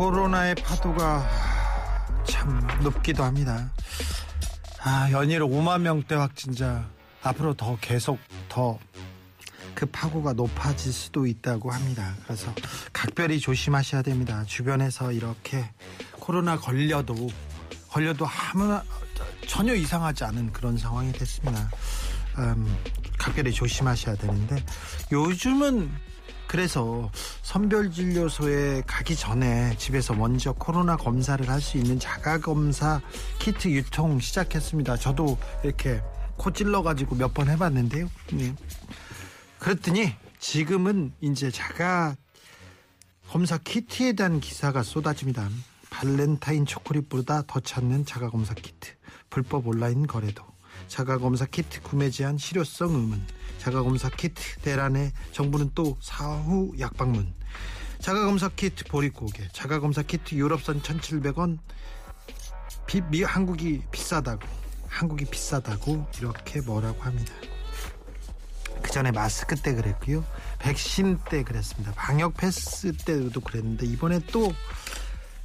코로나의 파도가 참 높기도 합니다. 아, 연일 5만 명대 확진자 앞으로 더 계속 더 그 파고가 높아질 수도 있다고 합니다. 그래서 각별히 조심하셔야 됩니다. 주변에서 이렇게 코로나 걸려도 걸려도 아무나 전혀 이상하지 않은 그런 상황이 됐습니다. 음, 각별히 조심하셔야 되는데 요즘은 그래서 선별진료소에 가기 전에 집에서 먼저 코로나 검사를 할 수 있는 자가검사 키트 유통 시작했습니다. 저도 이렇게 코 찔러가지고 몇 번 해봤는데요. 네. 그랬더니 지금은 이제 자가 검사 키트에 대한 기사가 쏟아집니다. 발렌타인 초콜릿보다 더 찾는 자가검사 키트, 불법 온라인 거래도, 자가검사 키트 구매 제한 실효성 의문, 자가검사 키트 대란에 정부는 또 사후 약방문, 자가검사 키트 보릿고개, 자가검사 키트 유럽선 1,700원, 비, 미, 한국이 비싸다고, 한국이 비싸다고 이렇게 뭐라고 합니다. 그 전에 마스크 때 그랬고요. 백신 때 그랬습니다. 방역 패스 때도 그랬는데 이번에 또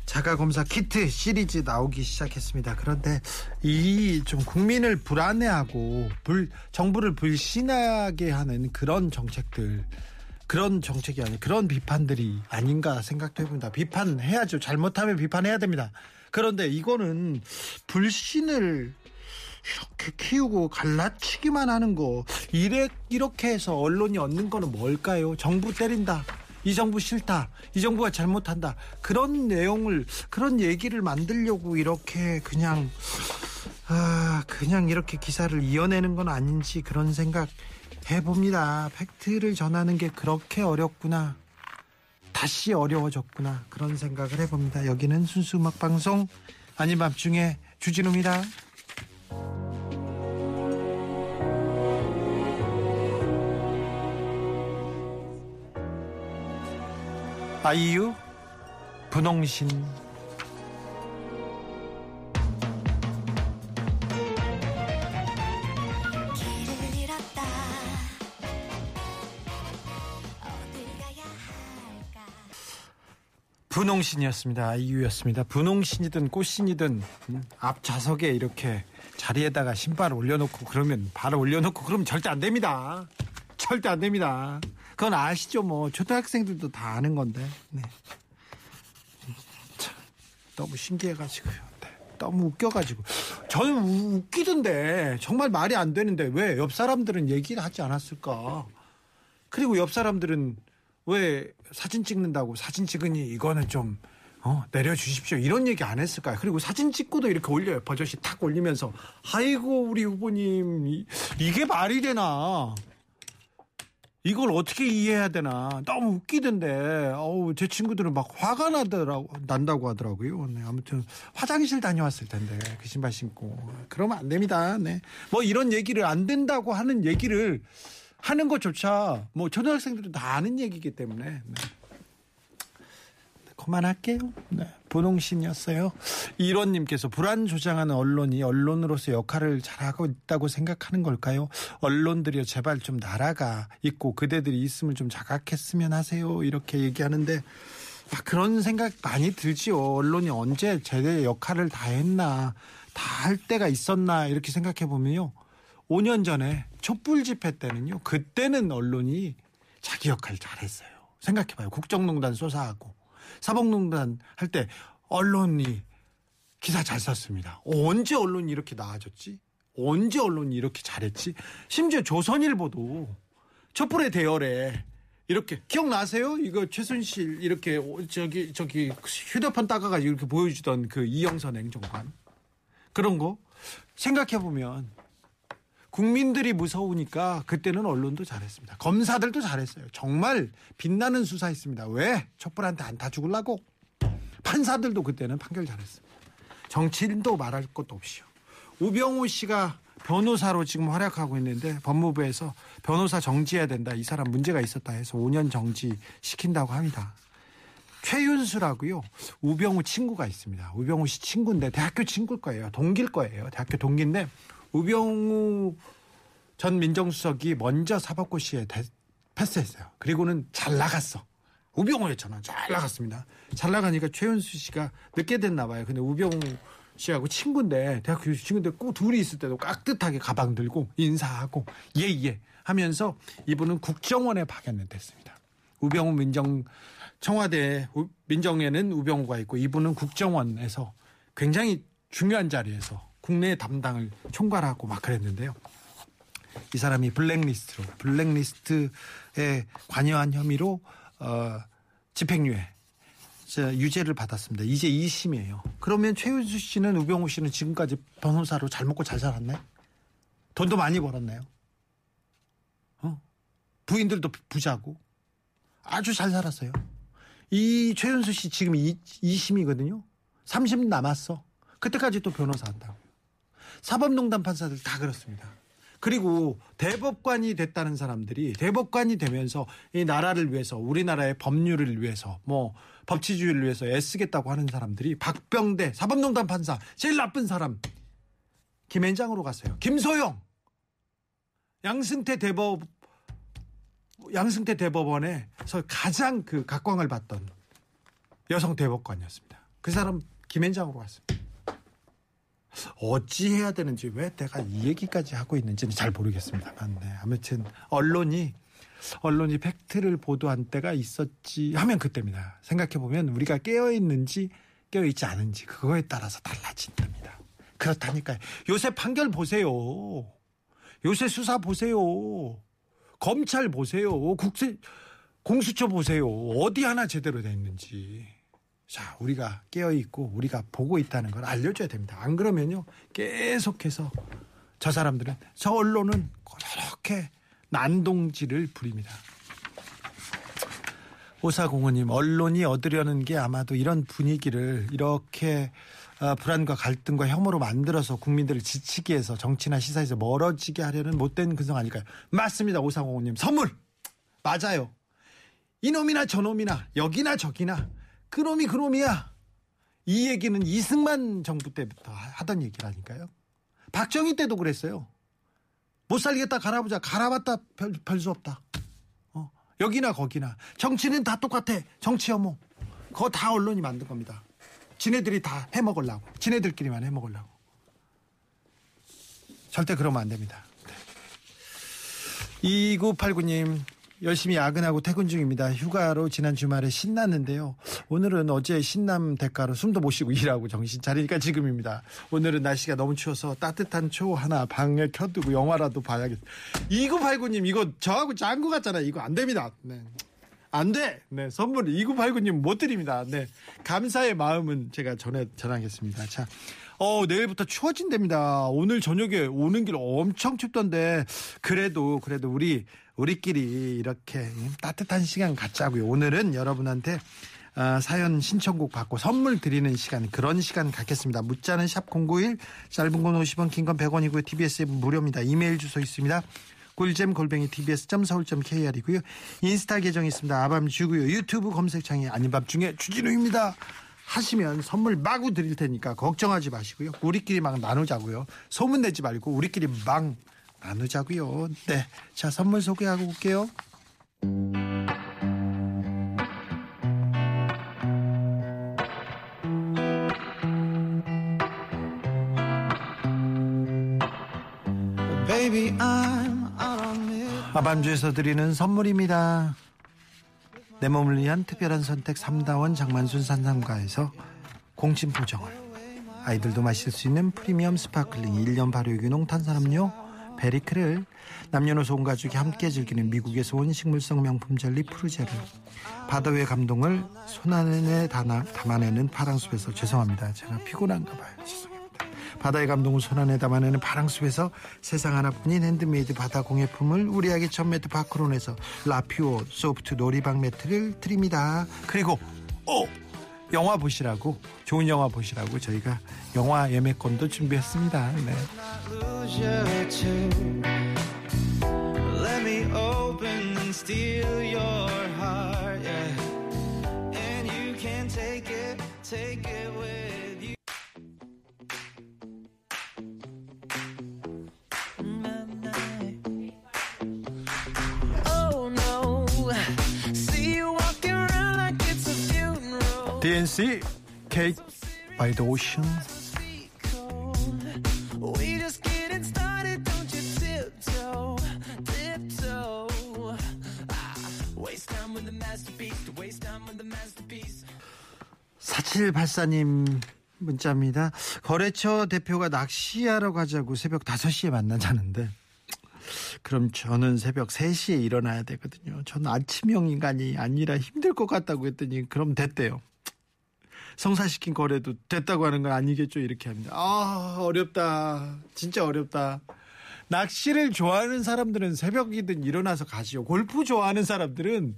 자가 검사 키트 시리즈 나오기 시작했습니다. 그런데 이 좀 국민을 불안해하고 불 정부를 불신하게 하는 그런 정책들 그런 정책이 아니 그런 비판들이 아닌가 생각도 해봅니다. 비판해야죠. 잘못하면 비판해야 됩니다. 그런데 이거는 불신을 이렇게 키우고 갈라치기만 하는 거 이래 이렇게 해서 언론이 얻는 거는 뭘까요? 정부 때린다. 이 정부 싫다. 이 정부가 잘못한다. 그런 내용을 그런 얘기를 만들려고 이렇게 그냥 아 그냥 이렇게 기사를 이어내는 건 아닌지 그런 생각 해봅니다. 팩트를 전하는 게 그렇게 어렵구나. 다시 어려워졌구나. 그런 생각을 해봅니다. 여기는 순수 음악 방송 아닌 밤중에 주진우입니다. 아이유 분홍신 분홍신이었습니다. 아이유였습니다. 분홍신이든 꽃신이든 음, 앞 좌석에 이렇게 자리에다가 신발을 올려놓고 그러면 발을 올려놓고 그러면 절대 안 됩니다. 절대 안 됩니다. 그건 아시죠? 뭐 초등학생들도 다 아는 건데. 네. 참, 너무 신기해가지고요. 네. 너무 웃겨가지고 저는 우- 웃기던데 정말 말이 안 되는데 왜 옆 사람들은 얘기를 하지 않았을까? 그리고 옆 사람들은 왜 사진 찍는다고 사진 찍으니 이거는 좀 어, 내려주십시오 이런 얘기 안 했을까요? 그리고 사진 찍고도 이렇게 올려요 버젓이 탁 올리면서 아이고 우리 후보님 이, 이게 말이 되나? 이걸 어떻게 이해해야 되나? 너무 웃기던데. 어우 제 친구들은 막 화가 나더라고 난다고 하더라고요. 네, 아무튼 화장실 다녀왔을 텐데 그 신발 신고. 그러면 안 됩니다. 네 뭐 이런 얘기를 안 된다고 하는 얘기를 하는 것조차 뭐 초등학생들도 다 아는 얘기이기 때문에 네. 그만할게요. 네, 분홍신이었어요. 이론님께서 불안 조장하는 언론이 언론으로서 역할을 잘하고 있다고 생각하는 걸까요? 언론들이요 제발 좀 나라가 있고 그대들이 있으면 좀 자각했으면 하세요. 이렇게 얘기하는데 아, 그런 생각 많이 들지요. 언론이 언제 제대 역할을 다 했나, 다 할 때가 있었나 이렇게 생각해 보면요. 5년 전에 촛불 집회 때는요. 그때는 언론이 자기 역할 잘했어요. 생각해봐요. 국정농단 쏘사하고 사법농단 할 때 언론이 기사 잘 썼습니다. 언제 언론이 이렇게 나아졌지? 언제 언론이 이렇게 잘했지? 심지어 조선일보도 촛불의 대열에 이렇게 기억나세요? 이거 최순실 이렇게 저기 저기 휴대폰 따가가지고 이렇게 보여주던 그 이영선 행정관 그런 거 생각해 보면 국민들이 무서우니까 그때는 언론도 잘했습니다. 검사들도 잘했어요. 정말 빛나는 수사했습니다. 왜? 촛불한테 안 타 죽을라고? 판사들도 그때는 판결 잘했습니다. 정치인도 말할 것도 없이요. 우병우 씨가 변호사로 지금 활약하고 있는데 법무부에서 변호사 정지해야 된다. 이 사람 문제가 있었다 해서 5년 정지 시킨다고 합니다. 최윤수라고요. 우병우 친구가 있습니다. 우병우 씨 친구인데 대학교 친구일 거예요. 동기일 거예요. 대학교 동기인데 우병우 전 민정수석이 먼저 사법고 시에 대- 패스했어요. 그리고는 잘 나갔어. 우병우였잖아. 잘 나갔습니다. 잘 나가니까 최윤수 씨가 늦게 됐나 봐요. 근데 우병우 씨하고 친구인데 대학교 친구인데 꼭 둘이 있을 때도 깍듯하게 가방 들고 인사하고 예예 하면서 이분은 국정원에 파견됐습니다. 우병우 민정 청와대 우- 민정에는 우병우가 있고 이분은 국정원에서 굉장히 중요한 자리에서 국내 담당을 총괄하고 막 그랬는데요. 이 사람이 블랙리스트로 블랙리스트에 관여한 혐의로 어, 집행유예 자, 유죄를 받았습니다. 이제 2심이에요. 그러면 최윤수 씨는 우병우 씨는 지금까지 변호사로 잘 먹고 잘 살았나요? 돈도 많이 벌었나요? 어? 부인들도 부자고 아주 잘 살았어요. 이 최윤수 씨 지금 2, 2심이거든요. 30 남았어. 그때까지 또 변호사 한다고. 사법농단 판사들 다 그렇습니다. 그리고 대법관이 됐다는 사람들이 대법관이 되면서 이 나라를 위해서 우리나라의 법률을 위해서 뭐 법치주의를 위해서 애쓰겠다고 하는 사람들이 박병대 사법농단 판사 제일 나쁜 사람 김앤장으로 갔어요. 김소영 양승태 대법 양승태 대법원에서 가장 그 각광을 받던 여성 대법관이었습니다. 그 사람 김앤장으로 갔습니다. 어찌 해야 되는지 왜 내가 이 얘기까지 하고 있는지는 잘 모르겠습니다만 네, 아무튼 언론이 언론이 팩트를 보도한 때가 있었지 하면 그때입니다. 생각해 보면 우리가 깨어 있는지 깨어 있지 않은지 그거에 따라서 달라진답니다. 그렇다니까요. 요새 판결 보세요. 요새 수사 보세요. 검찰 보세요. 국세 공수처 보세요. 어디 하나 제대로 돼 있는지. 자, 우리가 깨어 있고 우리가 보고 있다는 걸 알려줘야 됩니다. 안 그러면요, 계속해서 저 사람들은 저 언론은 그렇게 난동질을 부립니다. 오사공원님 언론이 얻으려는 게 아마도 이런 분위기를 이렇게 어, 불안과 갈등과 혐오로 만들어서 국민들을 지치게 해서 정치나 시사에서 멀어지게 하려는 못된 근성 아닐까요? 맞습니다, 오사공원님 선물 맞아요. 이놈이나 저놈이나 여기나 저기나 그놈이 그놈이야. 이 얘기는 이승만 정부 때부터 하던 얘기라니까요. 박정희 때도 그랬어요. 못 살겠다 갈아보자. 갈아봤다 별수 없다. 어, 여기나 거기나. 정치는 다 똑같아. 정치 혐오. 그거 다 언론이 만든 겁니다. 지네들이 다 해먹으려고. 지네들끼리만 해먹으려고. 절대 그러면 안 됩니다. 네. 2989님, 열심히 야근하고 퇴근 중입니다. 휴가로 지난 주말에 신났는데요. 오늘은 어제 신남 대가로 숨도 못 쉬고 일하고 정신 차리니까 지금입니다. 오늘은 날씨가 너무 추워서 따뜻한 초 하나 방에 켜두고 영화라도 봐야겠. 2989님 이거 저하고 짠 거 같잖아요. 이거 안 됩니다. 네. 안 돼. 네, 선물 2989님 못 드립니다. 네. 감사의 마음은 제가 전해 전하겠습니다. 자. 어, 내일부터 추워진답니다. 오늘 저녁에 오는 길 엄청 춥던데 그래도 그래도 우리 우리끼리 이렇게 따뜻한 시간 갖자고요. 오늘은 여러분한테 아, 사연 신청곡 받고 선물 드리는 시간 그런 시간 갖겠습니다. 문자는 샵 091 짧은 건 50원 긴 건 100원이고요. TBS 앱 무료입니다. 이메일 주소 있습니다. 꿀잼 골뱅이 tbs.서울.kr이고요. 인스타 계정 있습니다. 아밤주고요. 유튜브 검색창에 아닌 밤 중에 주진우입니다. 하시면 선물 마구 드릴 테니까 걱정하지 마시고요. 우리끼리 막 나누자고요. 소문 내지 말고 우리끼리 막 나누자고요. 네. 자, 선물 소개하고 올게요. 아밤주에서 드리는 선물입니다. 내 몸을 위한 특별한 선택 3다원 장만순 산삼가에서 공진 보정을 아이들도 마실 수 있는 프리미엄 sparkling 1년 발효유기농 탄산음료 베리크를 남녀노소 온 가족이 함께 즐기는 미국에서 온 식물성 명품 젤리 푸르제를 바다 위의 감동을 손안에 담아내는 파랑숲에서 죄송합니다. 제가 피곤한가 봐요. 죄송합니다. 바다의 감동을 손안에 담아내는 파랑숲에서 세상 하나뿐인 핸드메이드 바다 공예품을 우리 아기 천매트 파크론에서 라퓨어 소프트 놀이방 매트를 드립니다. 그리고 오 영화 보시라고 좋은 영화 보시라고 저희가 영화 예매권도 준비했습니다. 네. Waste time with the masterpiece. 4784님 문자입니다. 거래처 대표가 낚시하러 가자고 새벽 5시에 만나자는데 그럼 저는 새벽 3시에 일어나야 되거든요. 저는 아침형 인간이 아니라 힘들 것 같다고 했더니 그럼 됐대요. 성사시킨 거래도 됐다고 하는 건 아니겠죠 이렇게 합니다. 아 어렵다. 진짜 어렵다. 낚시를 좋아하는 사람들은 새벽이든 일어나서 가시오. 골프 좋아하는 사람들은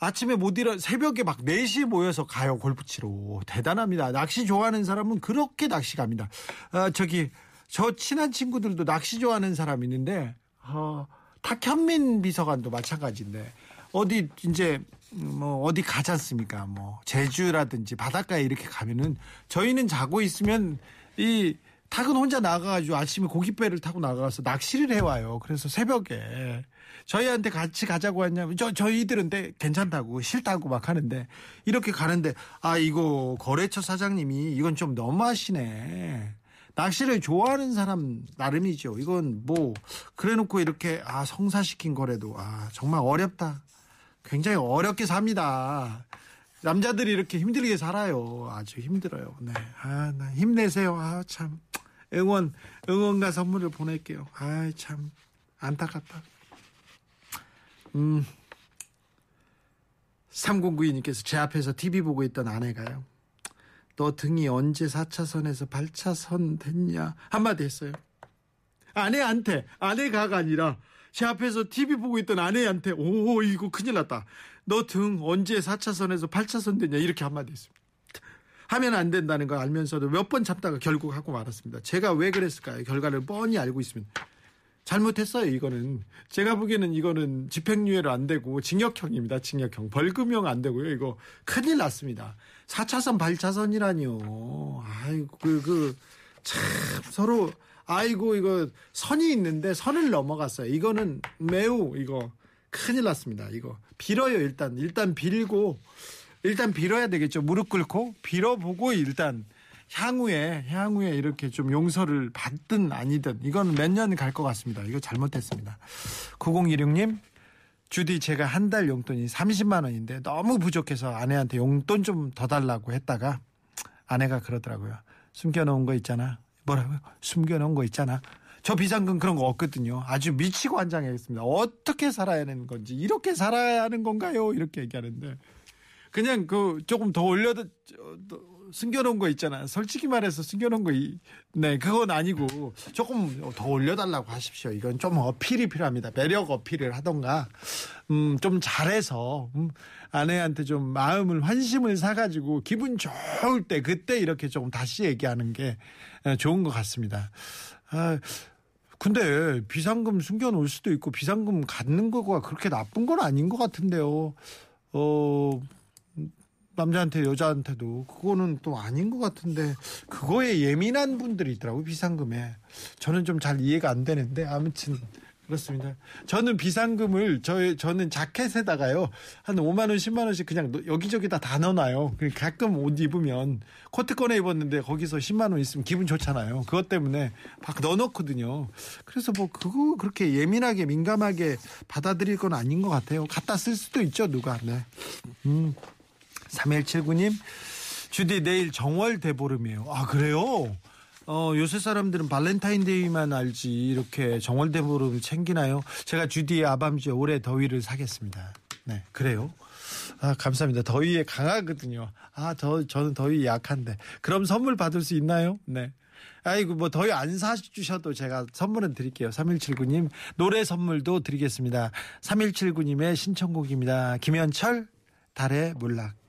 아침에 못 일어 새벽에 막 4시에 모여서 가요 골프 치러 대단합니다 낚시 좋아하는 사람은 그렇게 낚시 갑니다 아, 저기 저 친한 친구들도 낚시 좋아하는 사람 있는데 어, 탁현민 비서관도 마찬가지인데 어디 이제 뭐 어디 가지 않습니까 뭐 제주라든지 바닷가에 이렇게 가면은 저희는 자고 있으면 이 탁은 혼자 나가가지고 아침에 고깃배를 타고 나가서 낚시를 해와요. 그래서 새벽에 저희한테 같이 가자고 했냐면 저 저희들은 데 괜찮다고 싫다고 막 하는데 이렇게 가는데 아 이거 거래처 사장님이 이건 좀 너무하시네. 낚시를 좋아하는 사람 나름이죠. 이건 뭐 그래놓고 이렇게 아 성사시킨 거래도 아 정말 어렵다. 굉장히 어렵게 삽니다. 남자들이 이렇게 힘들게 살아요. 아주 힘들어요. 네. 아, 나 힘내세요. 아, 참. 응원, 응원과 선물을 보낼게요. 아, 참. 안타깝다. 음. 3092님께서 제 앞에서 TV 보고 있던 아내가요. 너 등이 언제 4차선에서 8차선 됐냐? 한마디 했어요. 아내한테, 아내가가 아니라 제 앞에서 TV 보고 있던 아내한테, 오, 이거 큰일 났다. 너 등 언제 4차선에서 8차선 됐냐? 이렇게 한마디 했습니다. 하면 안 된다는 걸 알면서도 몇번 참다가 결국 하고 말았습니다. 제가 왜 그랬을까요? 결과를 뻔히 알고 있으면. 잘못했어요, 이거는. 제가 보기에는 이거는 집행유예로 안 되고 징역형입니다, 징역형. 벌금형 안 되고요, 이거. 큰일 났습니다. 4차선, 8차선이라니요. 아이고, 그, 그, 참, 서로, 아이고, 이거, 선이 있는데 선을 넘어갔어요. 이거는 매우, 이거, 큰일 났습니다, 이거. 빌어요, 일단. 일단 빌고, 일단 빌어야 되겠죠. 무릎 꿇고, 빌어보고, 일단. 향후에 향후에 이렇게 좀 용서를 받든 아니든 이건 몇 년 갈 것 같습니다. 이거 잘못했습니다. 9016님 주디 제가 한 달 용돈이 30만 원인데 너무 부족해서 아내한테 용돈 좀 더 달라고 했다가 아내가 그러더라고요. 숨겨놓은 거 있잖아. 뭐라고요? 숨겨놓은 거 있잖아. 저 비상금 그런 거 없거든요. 아주 미치고 환장하겠습니다. 어떻게 살아야 하는 건지 이렇게 살아야 하는 건가요? 이렇게 얘기하는데 그냥 그 조금 더 올려도 숨겨놓은 거 있잖아. 솔직히 말해서 숨겨놓은 거, 이- 네, 그건 아니고 조금 더 올려달라고 하십시오. 이건 좀 어필이 필요합니다. 매력 어필을 하던가, 음, 좀 잘해서, 음, 아내한테 좀 마음을, 환심을 사가지고 기분 좋을 때, 그때 이렇게 조금 다시 얘기하는 게 에, 좋은 것 같습니다. 아, 근데 비상금 숨겨놓을 수도 있고 비상금 갖는 거가 그렇게 나쁜 건 아닌 것 같은데요. 어, 남자한테 여자한테도. 그거는 또 아닌 것 같은데 그거에 예민한 분들이 있더라고요 비상금에. 저는 좀 잘 이해가 안 되는데 아무튼 그렇습니다. 저는 비상금을 저 저는 자켓에다가요 한 5만 원 10만 원씩 그냥 넣- 여기저기다 다 넣어놔요. 그 가끔 옷 입으면 코트 꺼내 입었는데 거기서 10만 원 있으면 기분 좋잖아요. 그것 때문에 막 넣어놓거든요. 그래서 뭐 그거 그렇게 예민하게 민감하게 받아들일 건 아닌 것 같아요. 갖다 쓸 수도 있죠 누가. 네. 음. 3179님, 주디 내일 정월 대보름이에요. 아, 그래요? 어, 요새 사람들은 발렌타인데이만 알지, 이렇게 정월 대보름을 챙기나요? 제가 주디의 아밤주에 올해 더위를 사겠습니다. 네, 그래요? 아, 감사합니다. 더위에 강하거든요. 아, 저, 저는 더위 약한데. 그럼 선물 받을 수 있나요? 네. 아이고, 뭐, 더위 안 사주셔도 제가 선물은 드릴게요. 3179님, 노래 선물도 드리겠습니다. 3179님의 신청곡입니다. 김현철, 달의 몰락.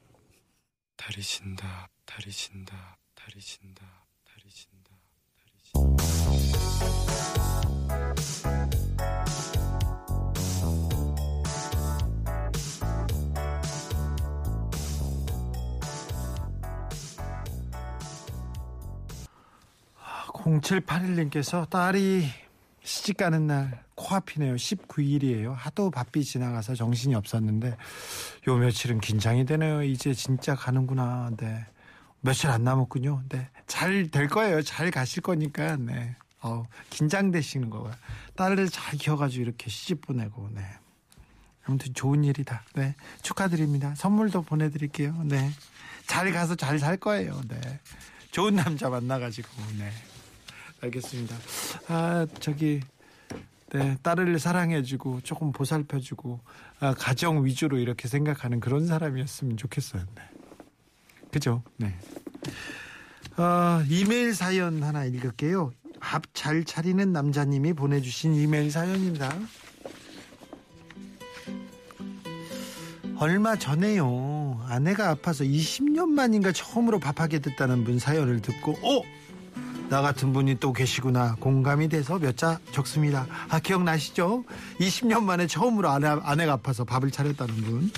다리 신다 다리 신다 다리 신다 다리 신다 다리 신다. 아, 0781님께서 딸이 시집 가는 날 코앞이네요. 19일이에요. 하도 바삐 지나가서 정신이 없었는데 요 며칠은 긴장이 되네요. 이제 진짜 가는구나. 네. 며칠 안 남았군요. 네. 잘 될 거예요. 잘 가실 거니까. 네. 어, 긴장되시는 거가. 딸을 잘 키워가지고 이렇게 시집 보내고. 네. 아무튼 좋은 일이다. 네. 축하드립니다. 선물도 보내드릴게요. 네. 잘 가서 잘 살 거예요. 네. 좋은 남자 만나가지고. 네. 알겠습니다. 아, 저기, 네, 딸을 사랑해주고 조금 보살펴주고, 아, 가정 위주로 이렇게 생각하는 그런 사람이었으면 좋겠어요. 네. 그죠? 네. 어, 이메일 사연 하나 읽을게요. 밥 잘 차리는 남자님이 보내주신 이메일 사연입니다. 얼마 전에요. 아내가 아파서 20년 만인가 처음으로 밥하게 됐다는 분 사연을 듣고, 어? 나 같은 분이 또 계시구나. 공감이 돼서 몇 자 적습니다. 아, 기억나시죠? 20년 만에 처음으로 아내, 아내가 아파서 밥을 차렸다는 분.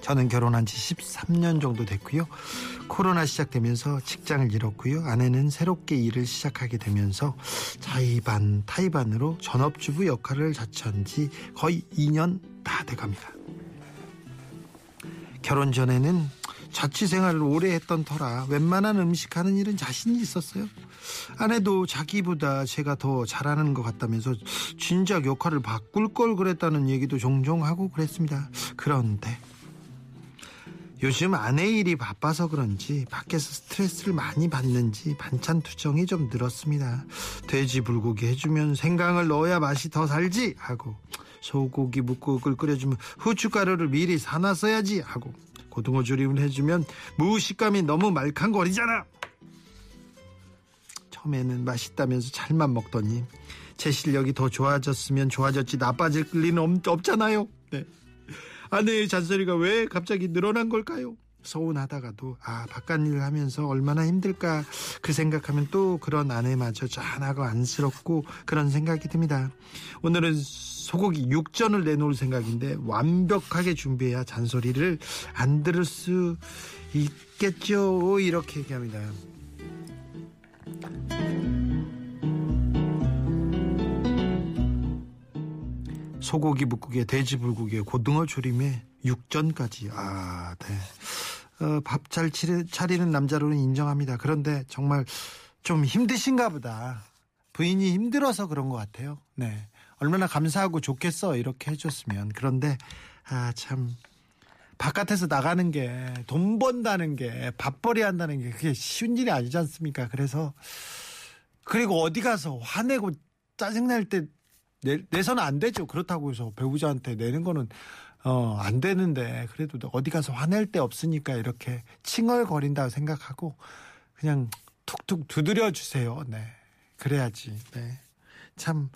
저는 결혼한 지 13년 정도 됐고요. 코로나 시작되면서 직장을 잃었고요. 아내는 새롭게 일을 시작하게 되면서 자의반 타의반으로 전업주부 역할을 자처한 지 거의 2년 다 돼갑니다. 결혼 전에는 자취 생활을 오래 했던 터라 웬만한 음식 하는 일은 자신이 있었어요. 아내도 자기보다 제가 더 잘하는 것 같다면서 진작 역할을 바꿀 걸 그랬다는 얘기도 종종 하고 그랬습니다. 그런데 요즘 아내 일이 바빠서 그런지 밖에서 스트레스를 많이 받는지 반찬 투정이 좀 늘었습니다. 돼지 불고기 해주면 생강을 넣어야 맛이 더 살지 하고 소고기 묵국을 끓여주면 후춧가루를 미리 사놨어야지 하고 고등어 조림을 해주면 무 식감이 너무 말캉거리잖아. 처음에는 맛있다면서 잘만 먹더니 제 실력이 더 좋아졌으면 좋아졌지 나빠질 리는 없, 없잖아요. 네. 아내의 잔소리가 왜 갑자기 늘어난 걸까요? 서운하다가도 아 바깥일을 하면서 얼마나 힘들까 그 생각하면 또 그런 아내마저 짠하고 안쓰럽고 그런 생각이 듭니다. 오늘은 소고기 육전을 내놓을 생각인데 완벽하게 준비해야 잔소리를 안 들을 수 있겠죠 이렇게 얘기합니다. 소고기 묵국에 돼지 불국에 고등어 조림에 육전까지 아 네. 어, 밥잘 차리는 남자로는 인정합니다. 그런데 정말 좀 힘드신가 보다. 부인이 힘들어서 그런 것 같아요. 네. 얼마나 감사하고 좋겠어 이렇게 해줬으면 그런데 아 참 바깥에서 나가는 게 돈 번다는 게 밥벌이 한다는 게 그게 쉬운 일이 아니지 않습니까? 그래서 그리고 어디 가서 화내고 짜증날 때 내, 내서는 안 되죠. 그렇다고 해서 배우자한테 내는 거는 어, 안 되는데 그래도 어디 가서 화낼 데 없으니까 이렇게 칭얼거린다고 생각하고 그냥 툭툭 두드려 주세요. 네. 그래야지. 네. 참,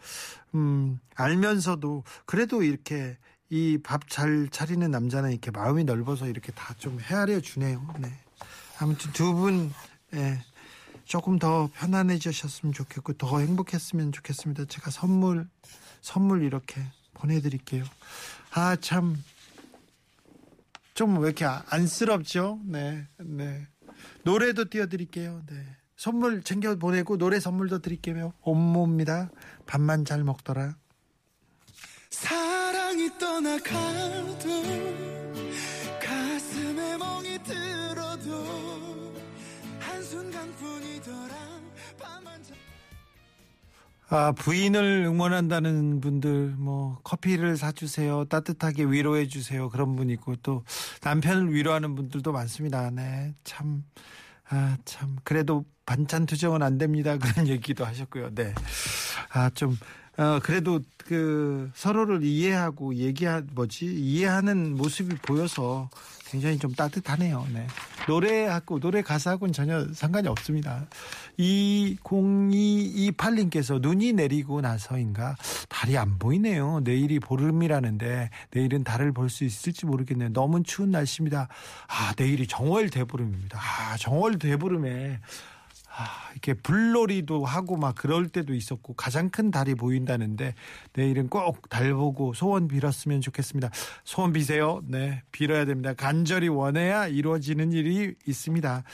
음, 알면서도 그래도 이렇게 이 밥 잘 차리는 남자는 이렇게 마음이 넓어서 이렇게 다 좀 헤아려 주네요. 네. 아무튼 두 분, 예, 조금 더 편안해지셨으면 좋겠고 더 행복했으면 좋겠습니다. 제가 선물, 선물 이렇게 보내드릴게요. 아, 참, 좀 왜 이렇게 안쓰럽죠? 네, 네. 노래도 띄워드릴게요. 네. 선물 챙겨 보내고 노래 선물도 드릴게요. 온모입니다. 밥만 잘 먹더라. 사랑이 떠나가도 아, 부인을 응원한다는 분들, 뭐, 커피를 사주세요. 따뜻하게 위로해 주세요. 그런 분 있고, 또, 남편을 위로하는 분들도 많습니다. 네. 참, 아, 참. 그래도 반찬 투정은 안 됩니다. 그런 얘기도 하셨고요. 네. 아, 좀, 어, 그래도 그 서로를 이해하고 얘기하, 뭐지, 이해하는 모습이 보여서 굉장히 좀 따뜻하네요. 네. 노래하고, 노래 가사하고는 전혀 상관이 없습니다. 20228님께서 눈이 내리고 나서인가 달이 안 보이네요. 내일이 보름이라는데 내일은 달을 볼 수 있을지 모르겠네요. 너무 추운 날씨입니다. 아, 내일이 정월 대보름입니다. 아, 정월 대보름에 아, 이렇게 불놀이도 하고 막 그럴 때도 있었고 가장 큰 달이 보인다는데 내일은 꼭 달 보고 소원 빌었으면 좋겠습니다. 소원 비세요. 네, 빌어야 됩니다. 간절히 원해야 이루어지는 일이 있습니다.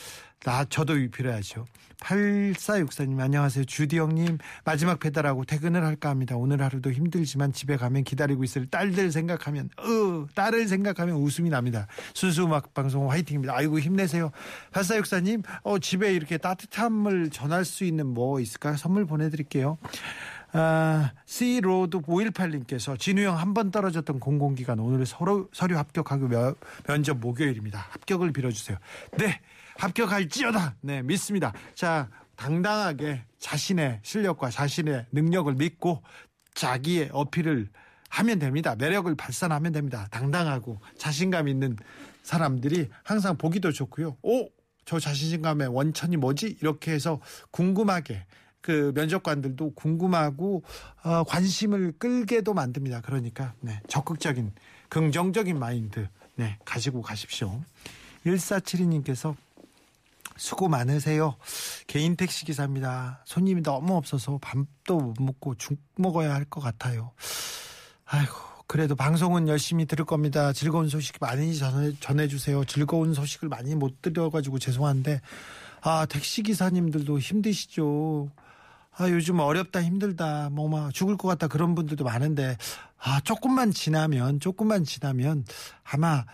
나 저도 빌어야죠. 8464님 안녕하세요. 주디 형님 마지막 배달하고 퇴근을 할까 합니다. 오늘 하루도 힘들지만 집에 가면 기다리고 있을 딸들 생각하면 으 딸을 생각하면 웃음이 납니다. 순수 음악 방송 화이팅입니다. 아이고 힘내세요. 8464님 어, 집에 이렇게 따뜻함을 전할 수 있는 뭐 있을까요? 선물 보내드릴게요. 아, C로드 518님께서 진우 형 한 번 떨어졌던 공공기관 오늘 서로 서류 합격하고 면, 면접 목요일입니다. 합격을 빌어주세요. 네, 합격할지어다. 네, 믿습니다. 자, 당당하게 자신의 실력과 자신의 능력을 믿고 자기의 어필을 하면 됩니다. 매력을 발산하면 됩니다. 당당하고 자신감 있는 사람들이 항상 보기도 좋고요. 오, 저 자신감의 원천이 뭐지? 이렇게 해서 궁금하게 그 면접관들도 궁금하고 어, 관심을 끌게도 만듭니다. 그러니까 네, 적극적인 긍정적인 마인드 네, 가지고 가십시오. 1472님께서 수고 많으세요. 개인 택시 기사입니다. 손님이 너무 없어서 밥도 못 먹고 죽 먹어야 할 것 같아요. 아이고, 그래도 방송은 열심히 들을 겁니다. 즐거운 소식 많이 전해, 전해주세요. 즐거운 소식을 많이 못 드려가지고 죄송한데, 아, 택시 기사님들도 힘드시죠. 아, 요즘 어렵다, 힘들다, 뭐, 막 죽을 것 같다, 그런 분들도 많은데, 아, 조금만 지나면, 조금만 지나면, 아마,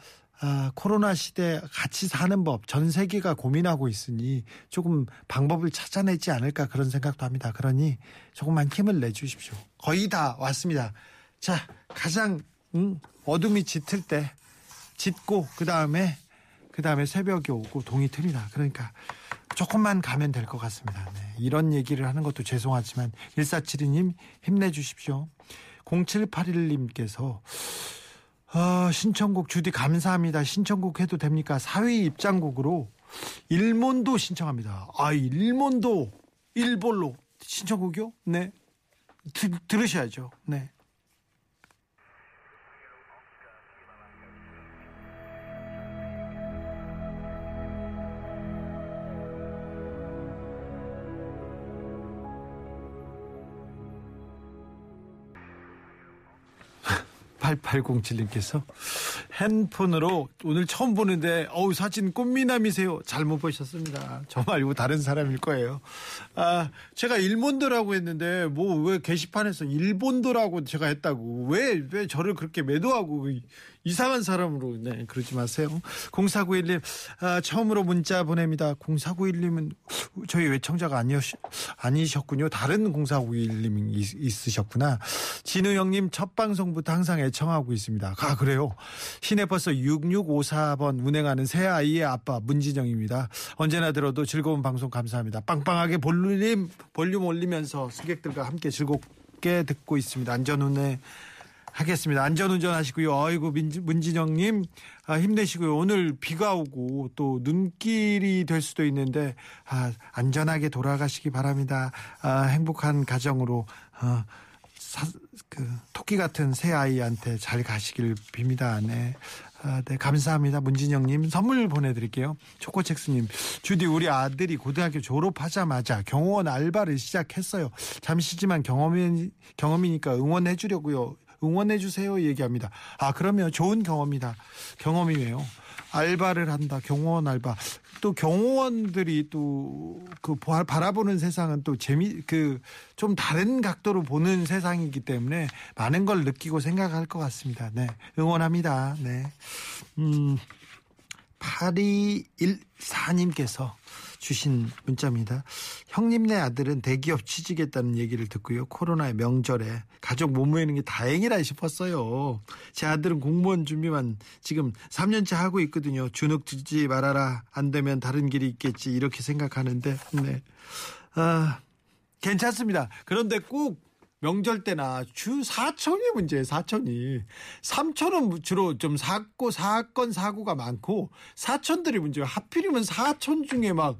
아, 코로나 시대 같이 사는 법, 전 세계가 고민하고 있으니 조금 방법을 찾아내지 않을까 그런 생각도 합니다. 그러니 조금만 힘을 내주십시오. 거의 다 왔습니다. 자, 가장, 음, 어둠이 짙을 때, 짙고, 그 다음에, 그 다음에 새벽이 오고 동이 트입니다. 그러니까 조금만 가면 될 것 같습니다. 네, 이런 얘기를 하는 것도 죄송하지만 1472님 힘내주십시오. 0781님께서 아, 신청곡 주디 감사합니다. 신청곡 해도 됩니까? 사위 입장곡으로 일몬도 신청합니다. 아, 일몬도 일본로 신청곡이요? 네. 드, 들으셔야죠. 네. (8807님께서) 핸폰으로 오늘 처음 보는데 어우 사진 꽃미남이세요. 잘못 보셨습니다. 저 말고 다른 사람일 거예요. 아 제가 일본도라고 했는데 뭐 왜 게시판에서 일본도라고 제가 했다고. 왜 왜 저를 그렇게 매도하고 이상한 사람으로 네 그러지 마세요. 0491님 아, 처음으로 문자 보냅니다. 0491님은 저희 외청자가 아니었, 아니셨군요. 다른 0491님이 있, 있으셨구나. 진우 형님 첫 방송부터 항상 애청하고 있습니다. 아 그래요? 시내버스 6654번 운행하는 새 아이의 아빠 문진영입니다. 언제나 들어도 즐거운 방송 감사합니다. 빵빵하게 볼륨 볼륨 올리면서 승객들과 함께 즐겁게 듣고 있습니다. 안전 운행 하겠습니다. 안전운전 하시고요. 아이고 문진영님 아, 힘내시고요. 오늘 비가 오고 또 눈길이 될 수도 있는데 아, 안전하게 돌아가시기 바랍니다. 아, 행복한 가정으로 어, 사, 그 토끼 같은 새 아이한테 잘 가시길 빕니다. 네. 아, 네, 감사합니다. 문진영님 선물 보내드릴게요. 초코첵스님, 주디 우리 아들이 고등학교 졸업하자마자 경호원 알바를 시작했어요. 잠시지만 경험이 경험이니까 응원해주려고요. 응원해 주세요 얘기합니다. 아 그러면 좋은 경험이다. 경험이네요. 알바를 한다. 경호원 알바. 또 경호원들이 또 그 바라보는 세상은 또 재미 그 좀 다른 각도로 보는 세상이기 때문에 많은 걸 느끼고 생각할 것 같습니다. 네. 응원합니다. 네. 음. 8214님께서 주신 문자입니다. 형님네 아들은 대기업 취직했다는 얘기를 듣고요. 코로나의 명절에 가족 못 모이는 게 다행이라 싶었어요. 제 아들은 공무원 준비만 지금 3년째 하고 있거든요. 주눅 들지 말아라. 안 되면 다른 길이 있겠지. 이렇게 생각하는데, 네. 아, 괜찮습니다. 그런데 꼭 명절 때나 주 사천이 문제예요, 사천이. 삼천은 주로 좀 사고, 사건, 사고가 많고, 사천들이 문제예요. 하필이면 사천 중에 막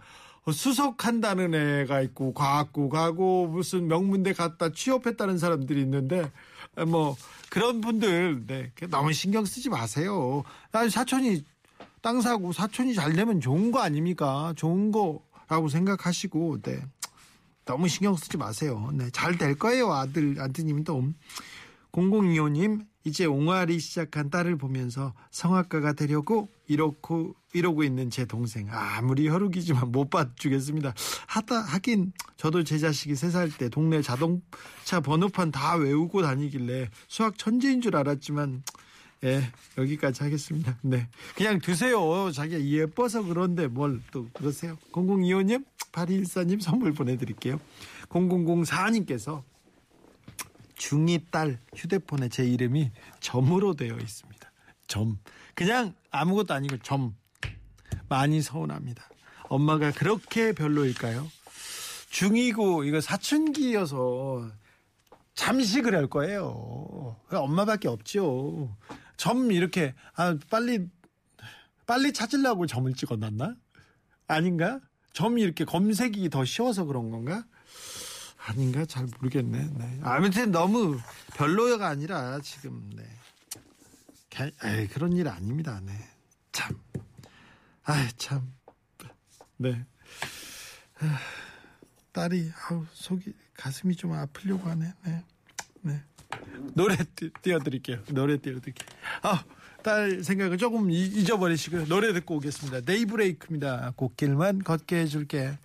수석한다는 애가 있고, 과학고 가고, 무슨 명문대 갔다 취업했다는 사람들이 있는데, 뭐, 그런 분들, 네, 너무 신경 쓰지 마세요. 나 사천이 땅 사고, 사천이 잘 되면 좋은 거 아닙니까? 좋은 거라고 생각하시고, 네. 너무 신경 쓰지 마세요. 네, 잘 될 거예요. 아들, 아드님이 또. 0025님, 이제 옹알이 시작한 딸을 보면서 성악가가 되려고 이러고, 이러고 있는 제 동생. 아무리 혈육이지만 못 봐주겠습니다. 하다, 하긴, 저도 제 자식이 3살 때 동네 자동차 번호판 다 외우고 다니길래 수학 천재인 줄 알았지만, 예, 여기까지 하겠습니다. 네. 그냥 두세요. 자기가 예뻐서 그런데 뭘 또 그러세요. 0025님, 8214님 선물 보내드릴게요. 0004님께서 중2 딸 휴대폰에 제 이름이 점으로 되어 있습니다. 점. 그냥 아무것도 아니고 점. 많이 서운합니다. 엄마가 그렇게 별로일까요? 중2고 이거 사춘기여서 잠식을 할 거예요. 엄마밖에 없죠. 점 이렇게 아 빨리 빨리 찾으려고 점을 찍어놨나? 아닌가? 점이 이렇게 검색이 더 쉬워서 그런 건가? 아닌가 잘 모르겠네. 네. 아무튼 너무 별로가 아니라 지금 네. 개- 에이, 그런 일 아닙니다. 네. 참. 아, 참. 네. 아, 딸이 아우 속이 가슴이 좀 아프려고 하네. 네. 네. 노래 띄- 띄워드릴게요. 노래 띄워드릴게요. 아, 딸 생각을 조금 이- 잊어버리시고요. 노래 듣고 오겠습니다. 데이브레이크입니다. 꽃길만 걷게 해줄게.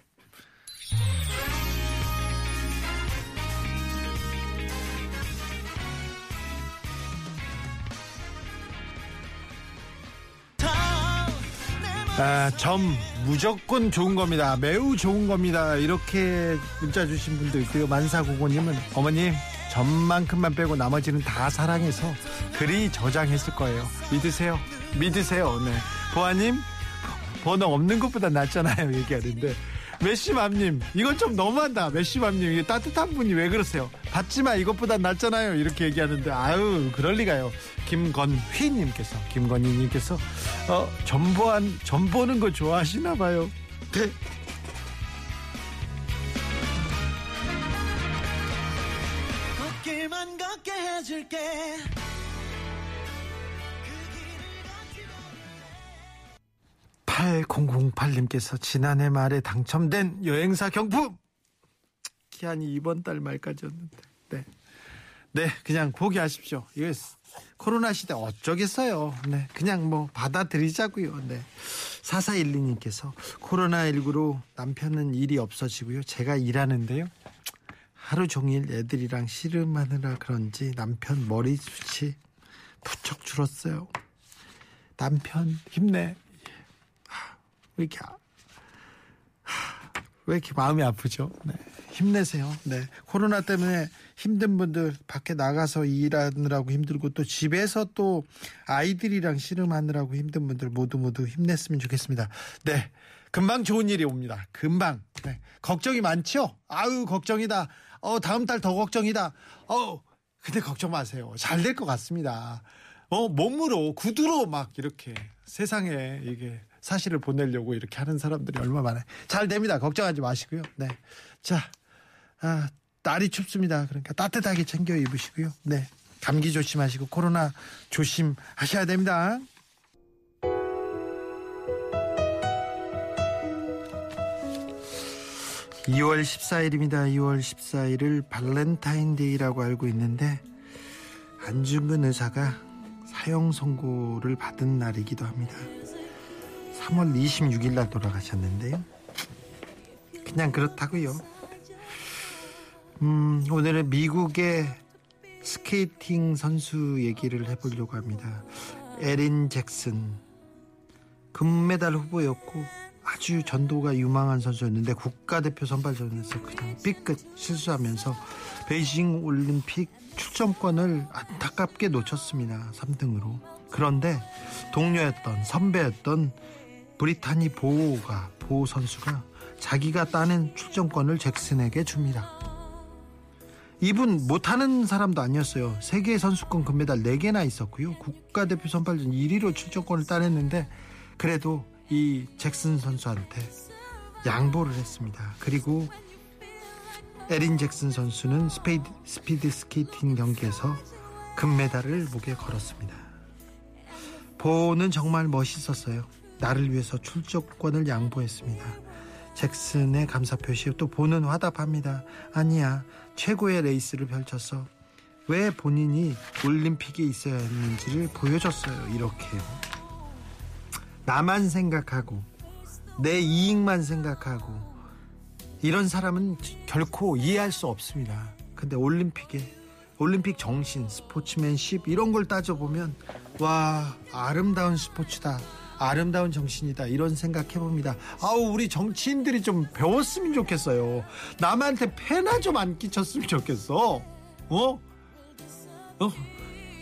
아, 점 무조건 좋은 겁니다. 매우 좋은 겁니다. 이렇게 문자 주신 분도 있고요. 만사고고님은 어머님 점만큼만 빼고 나머지는 다 사랑해서 글이 저장했을 거예요. 믿으세요. 믿으세요. 네. 보아님 번호 없는 것보다 낫잖아요. 얘기하는데 메시맘님 이건 좀 너무한다. 메시맘님 이게 따뜻한 분이 왜 그러세요? 받지 마 이것보다 낫잖아요. 이렇게 얘기하는데 아유 그럴 리가요. 김건휘님께서 김건희님께서 어 점보한 점보는 거 좋아하시나 봐요. 네. 길만 걷게 해줄게. 8008님께서 지난해 말에 당첨된 여행사 경품. 기한이 이번 달 말까지였는데. 네. 네 그냥 포기하십시오. 이거 코로나 시대 어쩌겠어요. 네 그냥 뭐 받아들이자고요. 네. 4412님께서 코로나19로 남편은 일이 없어지고요. 제가 일하는데요 하루 종일 애들이랑 씨름하느라 그런지 남편 머리숱이 부쩍 줄었어요 남편 힘내 왜 이렇게 아- 하, 왜 이렇게 마음이 아프죠? 네. 힘내세요. 네. 코로나 때문에 힘든 분들 밖에 나가서 일하느라고 힘들고 또 집에서 또 아이들이랑 씨름하느라고 힘든 분들 모두 모두 힘냈으면 좋겠습니다. 네. 금방 좋은 일이 옵니다. 금방. 네. 걱정이 많죠? 아유, 걱정이다. 어, 다음 달 더 걱정이다. 어, 근데 걱정 마세요. 잘 될 것 같습니다. 어, 몸으로, 구두로 막 이렇게 세상에 이게 사실을 보내려고 이렇게 하는 사람들이 얼마 많아요. 잘 됩니다. 걱정하지 마시고요. 네. 자, 아, 날이 춥습니다. 그러니까 따뜻하게 챙겨 입으시고요. 네. 감기 조심하시고 코로나 조심하셔야 됩니다. 2월 14일입니다. 2월 14일을 발렌타인데이라고 알고 있는데 안중근 의사가 사형 선고를 받은 날이기도 합니다. 3월 26일 날 돌아가셨는데요. 그냥 그렇다고요. 음, 오늘은 미국의 스케이팅 선수 얘기를 해보려고 합니다. 에린 잭슨 금메달 후보였고 아주 전도가 유망한 선수였는데 국가대표 선발전에서 그냥 삐끗 실수하면서 베이징 올림픽 출전권을 안타깝게 놓쳤습니다. 3등으로. 그런데 동료였던 선배였던 브리타니 보호가 보호 선수가 자기가 따낸 출전권을 잭슨에게 줍니다. 이분 못하는 사람도 아니었어요. 세계 선수권 금메달 4개나 있었고요. 국가대표 선발전 1위로 출전권을 따냈는데 그래도 이 잭슨 선수한테 양보를 했습니다. 그리고 에린 잭슨 선수는 스페이드, 스피드 스케이팅 경기에서 금메달을 목에 걸었습니다. 보는 정말 멋있었어요. 나를 위해서 출전권을 양보했습니다. 잭슨의 감사 표시 또 보는 화답합니다. 아니야 최고의 레이스를 펼쳐서 왜 본인이 올림픽에 있어야 했는지를 보여줬어요. 이렇게요. 나만 생각하고 내 이익만 생각하고 이런 사람은 결코 이해할 수 없습니다. 근데 올림픽에 올림픽 정신, 스포츠맨십 이런 걸 따져보면 와 아름다운 스포츠다. 아름다운 정신이다 이런 생각해 봅니다. 아우 우리 정치인들이 좀 배웠으면 좋겠어요. 남한테 패나 좀 안 끼쳤으면 좋겠어. 어? 어?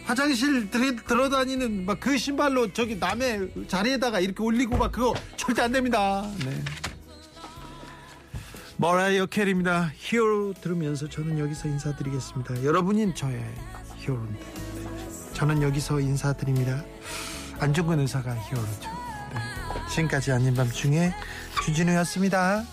화장실 돌, 돌아다니는 막 그 신발로 저기 남의 자리에다가 이렇게 올리고 막 그거 절대 안 됩니다. 네. 머라이어 캐리입니다. Hero 들으면서 저는 여기서 인사드리겠습니다. 여러분이 저의 히어로인데 네. 저는 여기서 인사드립니다. 안중근 의사가 히어로죠. 네. 지금까지 아닌 밤중에 주진우였습니다.